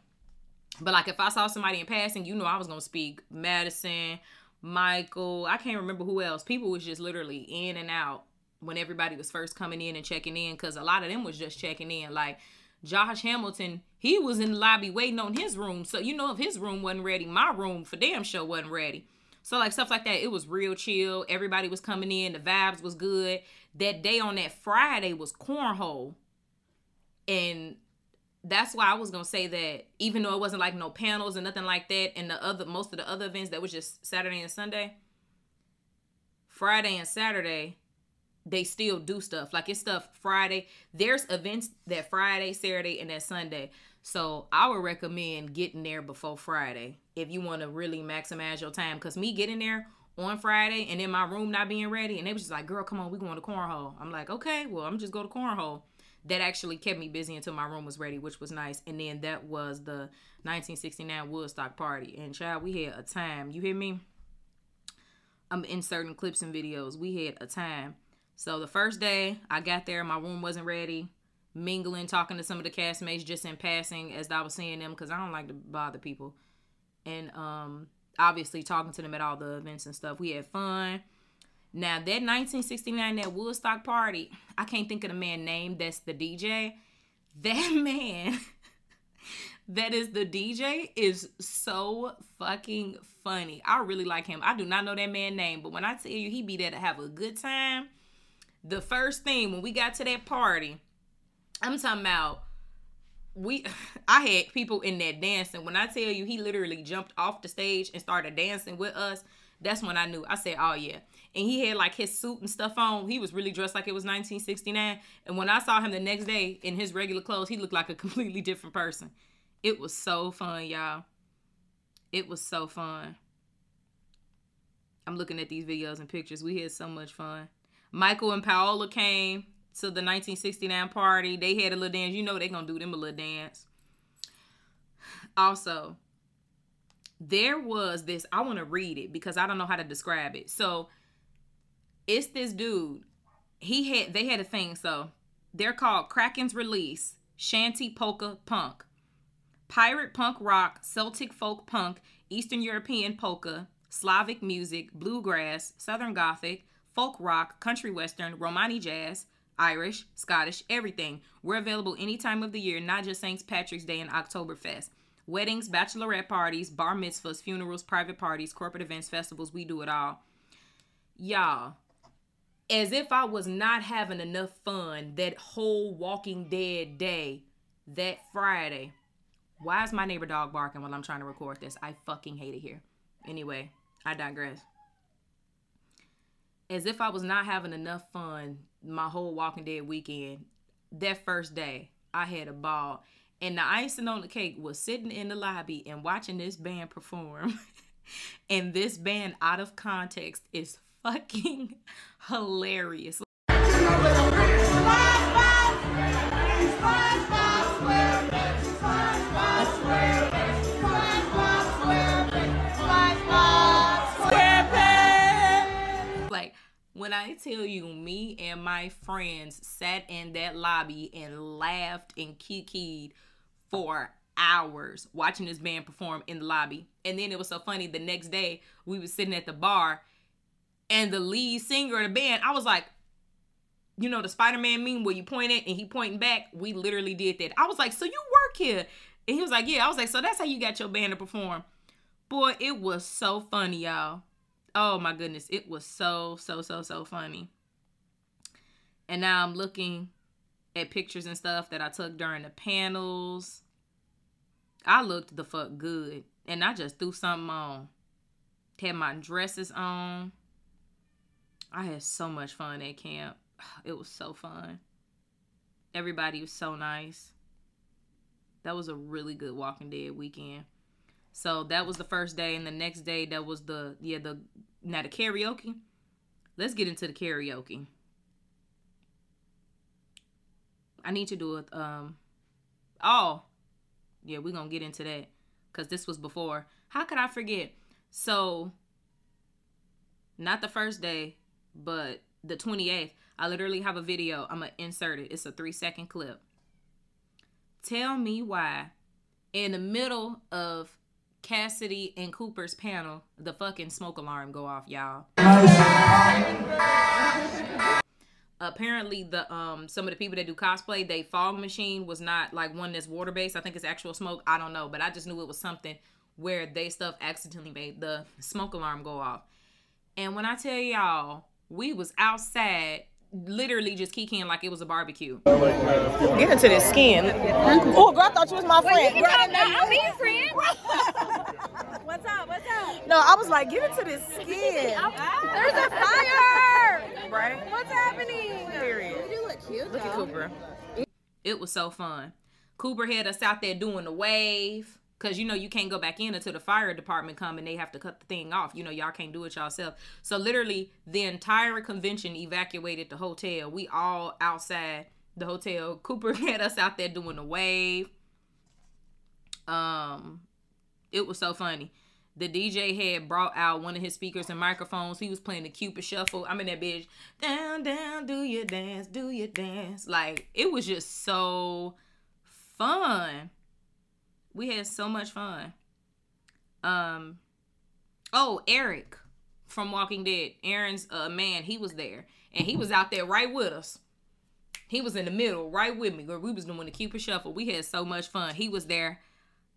But like if I saw somebody in passing, you know I was gonna speak. Madison, Michael, I can't remember who else. People was just literally in and out when everybody was first coming in and checking in because a lot of them was just checking in. Like josh hamilton he was in the lobby waiting on his room. So you know if his room wasn't ready my room for damn sure wasn't ready. So like stuff like that it was real chill. Everybody was coming in the vibes was good. That day on that friday was cornhole. And that's why I was gonna say that even though it wasn't like no panels and nothing like that, and the other most of the other events that was just Saturday and Sunday, Friday and Saturday, they still do stuff. Like it's stuff Friday. There's events that Friday, Saturday, and that Sunday. So I would recommend getting there before Friday if you want to really maximize your time. Cause me getting there on Friday and in my room not being ready, and they was just like, "Girl, come on, we going to cornhole." I'm like, "Okay, well, I'm just go to cornhole." That actually kept me busy until my room was ready, which was nice. And then that was the 1969 Woodstock party. And child, we had a time. You hear me? I'm inserting clips and videos. We had a time so the first day I got there, my room wasn't ready. Mingling, talking to some of the castmates just in passing as I was seeing them because I don't like to bother people. And um, obviously talking to them at all the events and stuff. We had fun. Now that 1969 that Woodstock party, I can't think of the man name that's the DJ. That man that is the DJ is so fucking funny. I really like him. I do not know that man name, but when I tell you he be there to have a good time, the first thing when we got to that party, I'm talking about we I had people in there dancing. When I tell you he literally jumped off the stage and started dancing with us, that's when I knew. I said, "Oh yeah." And he had like his suit and stuff on. He was really dressed like it was 1969. And when I saw him the next day in his regular clothes, he looked like a completely different person. It was so fun, y'all. It was so fun. I'm looking at these videos and pictures. We had so much fun. Michael and Paola came to the 1969 party. They had a little dance. You know they gonna do them a little dance. Also, there was this. I want to read it because I don't know how to describe it. So it's this dude. He had they had a thing. So they're called Kraken's Release, Shanty Polka Punk, Pirate Punk Rock, Celtic Folk Punk, Eastern European Polka, Slavic Music, Bluegrass, Southern Gothic, folk rock, country western, Romani jazz, Irish, Scottish, everything. We're available any time of the year, not just St. Patrick's Day and Oktoberfest. Weddings, bachelorette parties, bar mitzvahs, funerals, private parties, corporate events, festivals, we do it all. Y'all, as if I was not having enough fun that whole Walking Dead day, that Friday. Why is my neighbor dog barking while I'm trying to record this? I fucking hate it here. Anyway, I digress. As if I was not having enough fun my whole Walking Dead weekend, that first day, I had a ball. And the icing on the cake was sitting in the lobby and watching this band perform. and this band, out of context, is fucking hilarious. Like when I tell you, me and my friends sat in that lobby and laughed and kikied for hours watching this band perform in the lobby. And then it was so funny. The next day, we was sitting at the bar, and the lead singer of the band, I was like, you know, the Spider Man meme where you point it and he pointing back. We literally did that. I was like, so you work here? And he was like, yeah. I was like, so that's how you got your band to perform. Boy, it was so funny, y'all. Oh my goodness, it was so so so so funny. And now I'm looking at pictures and stuff that I took during the panels. I looked the fuck good, and I just threw something on. Had my dresses on. I had so much fun at camp. It was so fun. Everybody was so nice. That was a really good Walking Dead weekend. So that was the first day, and the next day that was the yeah the now the karaoke. Let's get into the karaoke. I need to do it. Um, oh, yeah, we're gonna get into that because this was before. How could I forget? So, not the first day, but the 28th. I literally have a video. I'm gonna insert it. It's a three second clip. Tell me why, in the middle of Cassady and Cooper's panel, the fucking smoke alarm go off, y'all. Apparently, the um some of the people that do cosplay, they fog machine was not like one that's water based. I think it's actual smoke. I don't know, but I just knew it was something where they stuff accidentally made the smoke alarm go off. And when I tell y'all, we was outside literally just kicking like it was a barbecue. Get into this skin. Oh, girl, I thought you was my friend. Girl, I didn't know I'm your friend. What's up? What's up? No, I was like, get into this skin. There's a fire. Right? What's happening? Period. You look cute. Look at Cooper. It was so fun. Cooper had us out there doing the wave. Cause you know you can't go back in until the fire department come and they have to cut the thing off. You know y'all can't do it yourself. So literally the entire convention evacuated the hotel. We all outside the hotel. Cooper had us out there doing the wave. Um, it was so funny. The DJ had brought out one of his speakers and microphones. He was playing the Cupid Shuffle. I'm in that bitch. Down, down, do your dance, do your dance. Like it was just so fun. We had so much fun. Um, oh, Eric from Walking Dead, Aaron's uh, man, he was there, and he was out there right with us. He was in the middle, right with me. Girl, we was doing the Cupid Shuffle. We had so much fun. He was there,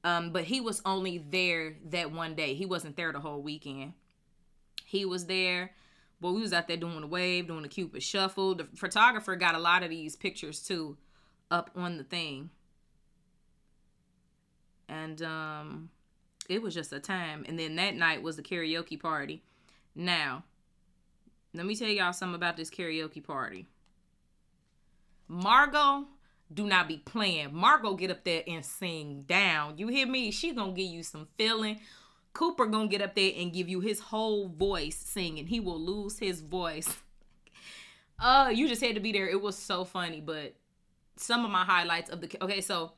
um, but he was only there that one day. He wasn't there the whole weekend. He was there, but we was out there doing the wave, doing the Cupid Shuffle. The photographer got a lot of these pictures too, up on the thing and um it was just a time and then that night was the karaoke party now let me tell y'all something about this karaoke party margot do not be playing. Margot get up there and sing down. You hear me? She gonna give you some feeling. Cooper gonna get up there and give you his whole voice singing. He will lose his voice. Uh you just had to be there. It was so funny but some of my highlights of the okay so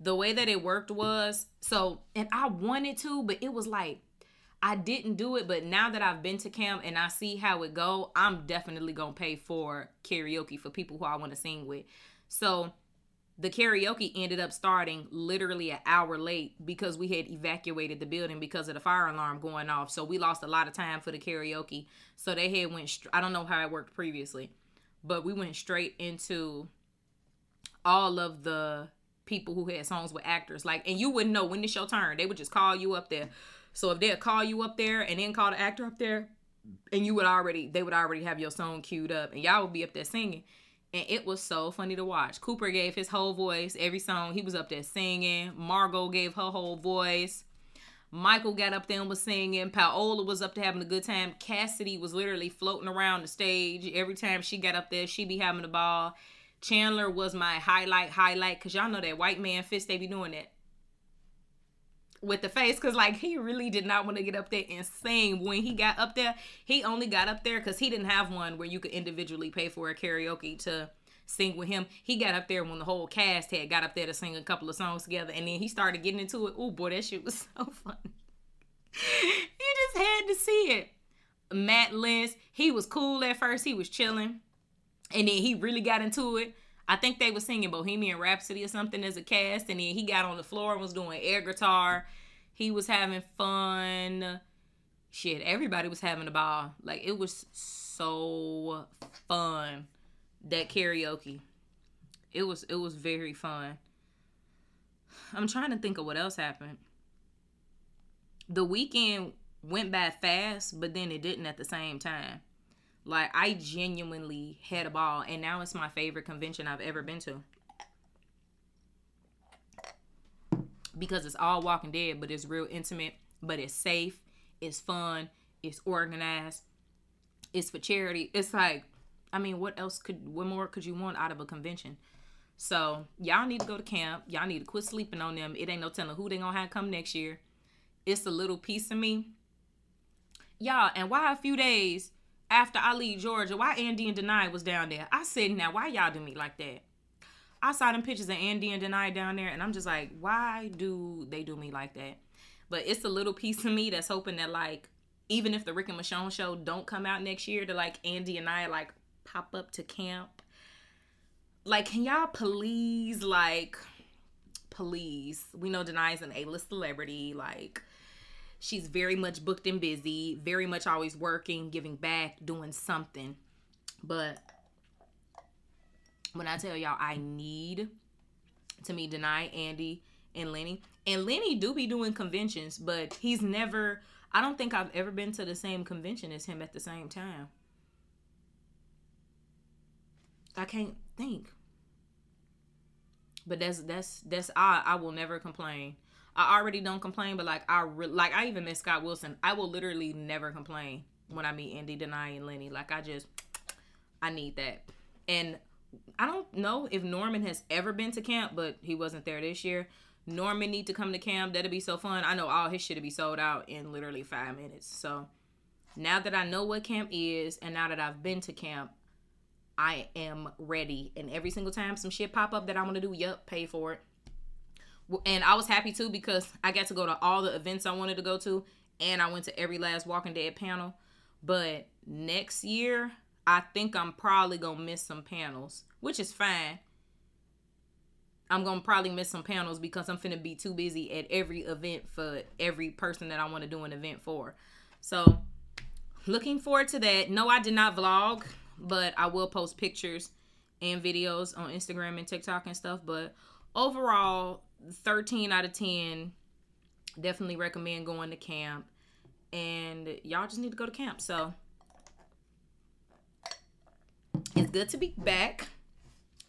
the way that it worked was so and I wanted to, but it was like I didn't do it, but now that I've been to camp and I see how it go, I'm definitely gonna pay for karaoke for people who I want to sing with. So the karaoke ended up starting literally an hour late because we had evacuated the building because of the fire alarm going off. So we lost a lot of time for the karaoke. So they had went. I don't know how it worked previously, but we went straight into all of the people who had songs with actors. Like, and you wouldn't know when it's your turn. They would just call you up there. So if they'd call you up there and then call the actor up there, and you would already they would already have your song queued up and y'all would be up there singing and it was so funny to watch. Cooper gave his whole voice every song. He was up there singing. Margot gave her whole voice. Michael got up there and was singing. Paola was up there having a good time. Cassady was literally floating around the stage. Every time she got up there she be having a ball. Chandler was my highlight highlight because y'all know that white man fist they be doing that with the face because like he really did not want to get up there and sing. When he got up there he only got up there because he didn't have one where you could individually pay for a karaoke to sing with him. He got up there when the whole cast had got up there to sing a couple of songs together and then he started getting into it. Oh boy that shit was so funny. You just had to see it. Matt Lintz he was cool at first he was chilling and then he really got into it I think they were singing Bohemian Rhapsody or something as a cast, and then he got on the floor and was doing air guitar. He was having fun. Shit, everybody was having a ball. Like it was so fun. That karaoke. It was it was very fun. I'm trying to think of what else happened. The weekend went by fast, but then it didn't at the same time. Like I genuinely had a ball and now it's my favorite convention I've ever been to. Because it's all walking dead, but it's real intimate, but it's safe, it's fun, it's organized, it's for charity. It's like I mean, what else could what more could you want out of a convention? So y'all need to go to camp. Y'all need to quit sleeping on them. It ain't no telling who they gonna have come next year. It's a little piece of me. Y'all, and why a few days after I leave Georgia, why Andy and Danai was down there. I said, now why y'all do me like that? I saw them pictures of Andy and Danai down there, and I'm just like, why do they do me like that? But it's a little piece of me that's hoping that like, even if the Rick and Michonne show don't come out next year, to like Andy and I like pop up to camp. Like, can y'all please like, please? We know Danai's an A-list celebrity, like She's very much booked and busy, very much always working, giving back, doing something. But when I tell y'all I need to meet Danai Andy, and Lennie. And Lennie do be doing conventions, but he's never I don't think I've ever been to the same convention as him at the same time. I can't think. But that's that's that's I I will never complain. I already don't complain, but like I re- like I even miss Scott Wilson. I will literally never complain when I meet Andy, Danai, and Lennie. Like I just I need that. And I don't know if Norman has ever been to camp, but he wasn't there this year. Norman need to come to camp. That'd be so fun. I know all his shit would be sold out in literally five minutes. So now that I know what camp is, and now that I've been to camp, I am ready. And every single time some shit pop up that I want to do, yup, pay for it and I was happy too because I got to go to all the events I wanted to go to, and I went to every last Walking Dead panel. But next year, I think I'm probably gonna miss some panels, which is fine. I'm gonna probably miss some panels because I'm finna be too busy at every event for every person that I want to do an event for. So, looking forward to that. No, I did not vlog, but I will post pictures and videos on Instagram and TikTok and stuff. But overall, 13 out of 10 definitely recommend going to camp. And y'all just need to go to camp so. It's good to be back.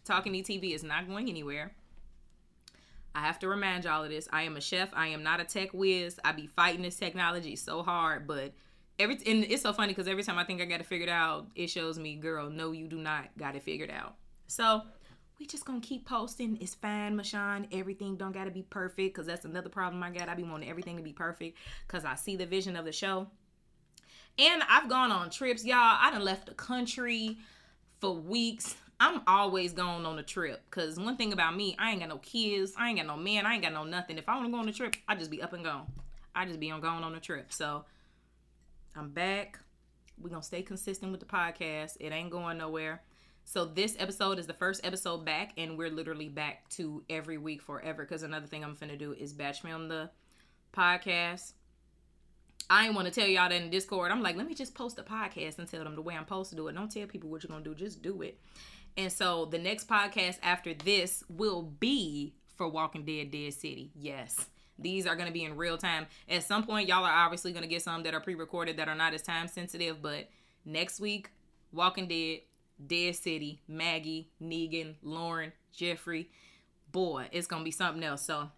Talk and Eat TV is not going anywhere. I have to remind y'all of this. I am a chef. I am not a tech whiz. I be fighting this technology so hard but every and it's so funny because every time i think i got it figured out it shows me girl no you do not got it figured out. So we just gonna keep posting. It's fine, Mashawn. Everything don't gotta be perfect, cause that's another problem I got. I be wanting everything to be perfect, cause I see the vision of the show. And I've gone on trips, y'all. I done left the country for weeks. I'm always going on a trip, cause one thing about me, I ain't got no kids, I ain't got no man, I ain't got no nothing. If I wanna go on a trip, I just be up and gone. I just be on going on a trip. So I'm back. we gonna stay consistent with the podcast. It ain't going nowhere. So this episode is the first episode back, and we're literally back to every week forever. Because another thing I'm gonna do is batch film the podcast. I ain't want to tell y'all that in Discord. I'm like, let me just post a podcast and tell them the way I'm supposed to do it. Don't tell people what you're gonna do. Just do it. And so the next podcast after this will be for Walking Dead Dead City. Yes, These are going to be in real time. At some point, y'all are obviously going to get some that are pre recorded that are not as time sensitive. But next week, Walking Dead, Dead City, Maggie, Negan, Lauren, Jeffrey. Boy, it's to be something else. So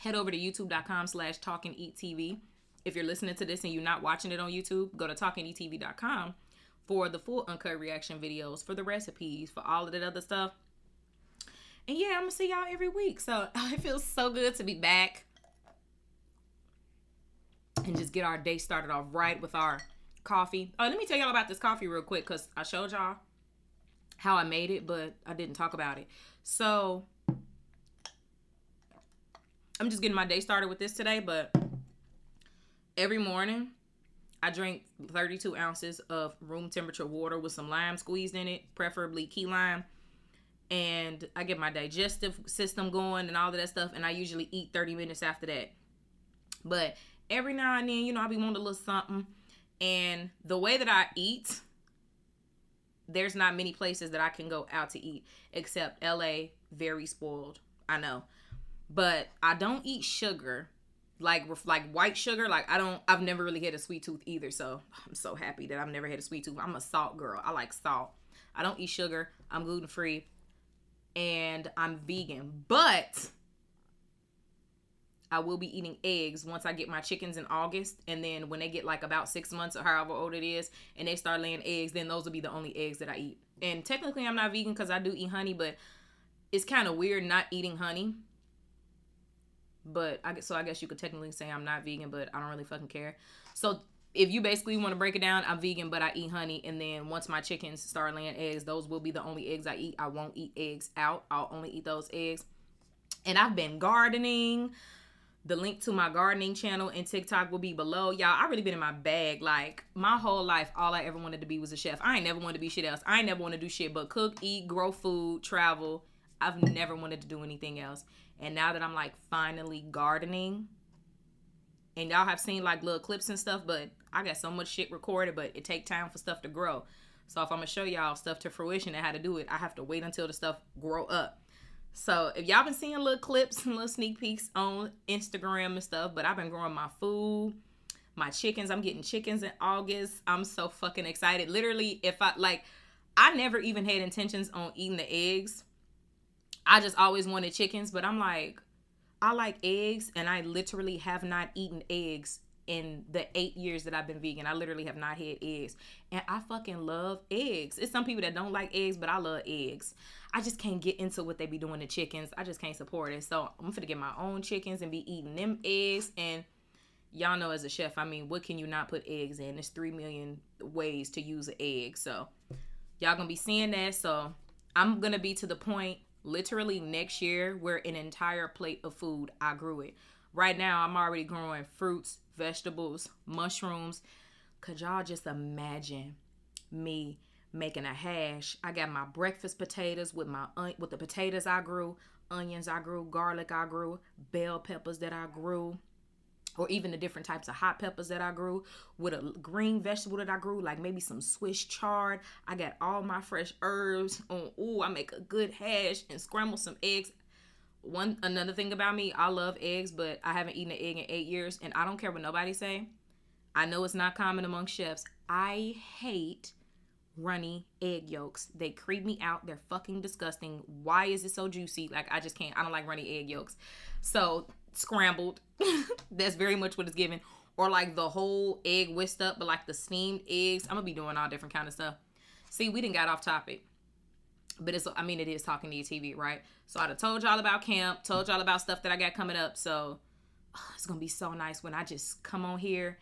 head over to youtube.com slash talkandeattv. If you're listening to this and you're not watching it on YouTube, go to talkandeattv.com for the full uncut reaction videos, for the recipes, for all of that other stuff. And yeah, I'm gonna see y'all every week. So it feels so good to be back and just get our day started off right with our coffee. Oh, let me tell y'all about this coffee real quick because I showed y'all how I made it, but I didn't talk about it. So I'm just getting my day started with this today, but every morning I drink 32 ounces of room temperature water with some lime squeezed in it, preferably key lime. And I get my digestive system going and all of that stuff. And I usually eat 30 minutes after that. But every now and then, you know, I'll be wanting a little something. And the way that I eat, there's not many places that I can go out to eat except LA, very spoiled. I know. But I don't eat sugar like like white sugar like i don't i've never really had a sweet tooth either so i'm so happy that i've never had a sweet tooth i'm a salt girl i like salt i don't eat sugar i'm gluten free and i'm vegan but i will be eating eggs once i get my chickens in august and then when they get like about six months or however old it is and they start laying eggs then those will be the only eggs that i eat and technically i'm not vegan because i do eat honey but it's kind of weird not eating honey but I guess so I guess you could technically say I'm not vegan, but I don't really fucking care. So if you basically want to break it down, I'm vegan, but I eat honey. And then once my chickens start laying eggs, those will be the only eggs I eat. I won't eat eggs out. I'll only eat those eggs. And I've been gardening. The link to my gardening channel and TikTok will be below. Y'all, I really been in my bag. Like my whole life, all I ever wanted to be was a chef. I ain't never wanted to be shit else. I ain't never want to do shit but cook, eat, grow food, travel. I've never wanted to do anything else. And now that I'm like finally gardening, and y'all have seen like little clips and stuff, but I got so much shit recorded, but it take time for stuff to grow. So if I'm gonna show y'all stuff to fruition and how to do it, I have to wait until the stuff grow up. So if y'all been seeing little clips and little sneak peeks on Instagram and stuff, but I've been growing my food, my chickens. I'm getting chickens in August. I'm so fucking excited. Literally, if I like, I never even had intentions on eating the eggs I just always wanted chickens, but I'm like, I like eggs, and I literally have not eaten eggs in the eight years that I've been vegan. I literally have not had eggs. And I fucking love eggs. It's some people that don't like eggs, but I love eggs. I just can't get into what they be doing to chickens. I just can't support it. So I'm gonna get my own chickens and be eating them eggs. And y'all know as a chef, I mean, what can you not put eggs in? There's three million ways to use an egg. So y'all gonna be seeing that. So I'm gonna be to the point literally next year where an entire plate of food I grew it. Right now I'm already growing fruits, vegetables, mushrooms. Could y'all just imagine me making a hash? I got my breakfast potatoes with my with the potatoes I grew, onions I grew, garlic I grew, bell peppers that I grew, or even the different types of hot peppers that I grew with a green vegetable that I grew, like maybe some Swiss chard. I got all my fresh herbs on. Ooh, I make a good hash and scramble some eggs. One another thing about me, I love eggs, but I haven't eaten an egg in eight years, and I don't care what nobody say. I know it's not common among chefs. I hate runny egg yolks. They creep me out. They're fucking disgusting. Why is it so juicy? Like I just can't. I don't like runny egg yolks. So scrambled. That's very much what it's given. Or like the whole egg whisked up, but like the steamed eggs. I'm gonna be doing all different kind of stuff. See, we didn't got off topic. But it's I mean it is talking to your TV, right? So I'd have told y'all about camp, told y'all about stuff that I got coming up. So oh, it's gonna be so nice when I just come on here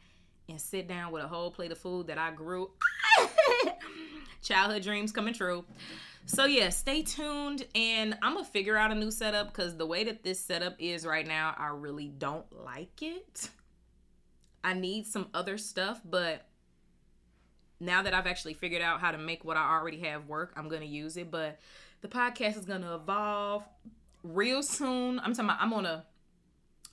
and sit down with a whole plate of food that I grew. Childhood dreams coming true. So yeah, stay tuned and I'm gonna figure out a new setup because the way that this setup is right now, I really don't like it. I need some other stuff, but now that I've actually figured out how to make what I already have work, I'm gonna use it. But the podcast is gonna evolve real soon. I'm talking about I'm on a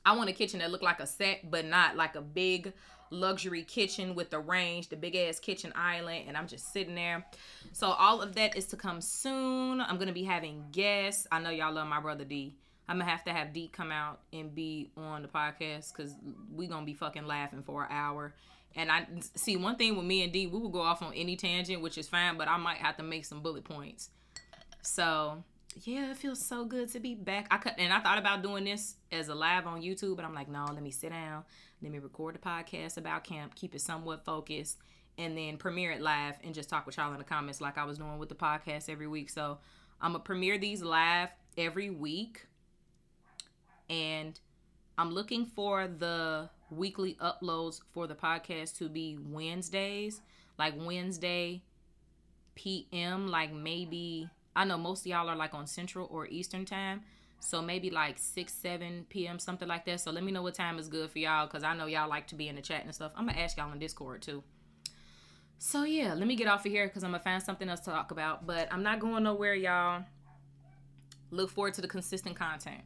I want a kitchen that look like a set, but not like a big luxury kitchen with the range, the big ass kitchen island, and I'm just sitting there. So all of that is to come soon. I'm gonna be having guests. I know y'all love my brother D. I'm gonna have to have D come out and be on the podcast because we gonna be fucking laughing for an hour. And I see one thing with me and D, we will go off on any tangent, which is fine, but I might have to make some bullet points. So yeah, it feels so good to be back. I could, and I thought about doing this as a live on YouTube, but I'm like, no, let me sit down, let me record the podcast about camp, keep it somewhat focused, and then premiere it live and just talk with y'all in the comments like I was doing with the podcast every week. So I'm gonna premiere these live every week, and I'm looking for the weekly uploads for the podcast to be Wednesdays, like Wednesday PM, like maybe I know most of y'all are like on Central or Eastern time. So maybe like 6, 7 p.m., something like that. So let me know what time is good for y'all because I know y'all like to be in the chat and stuff. I'm going to ask y'all on Discord too. So yeah, let me get off of here because I'm going to find something else to talk about. But I'm not going nowhere, y'all. Look forward to the consistent content.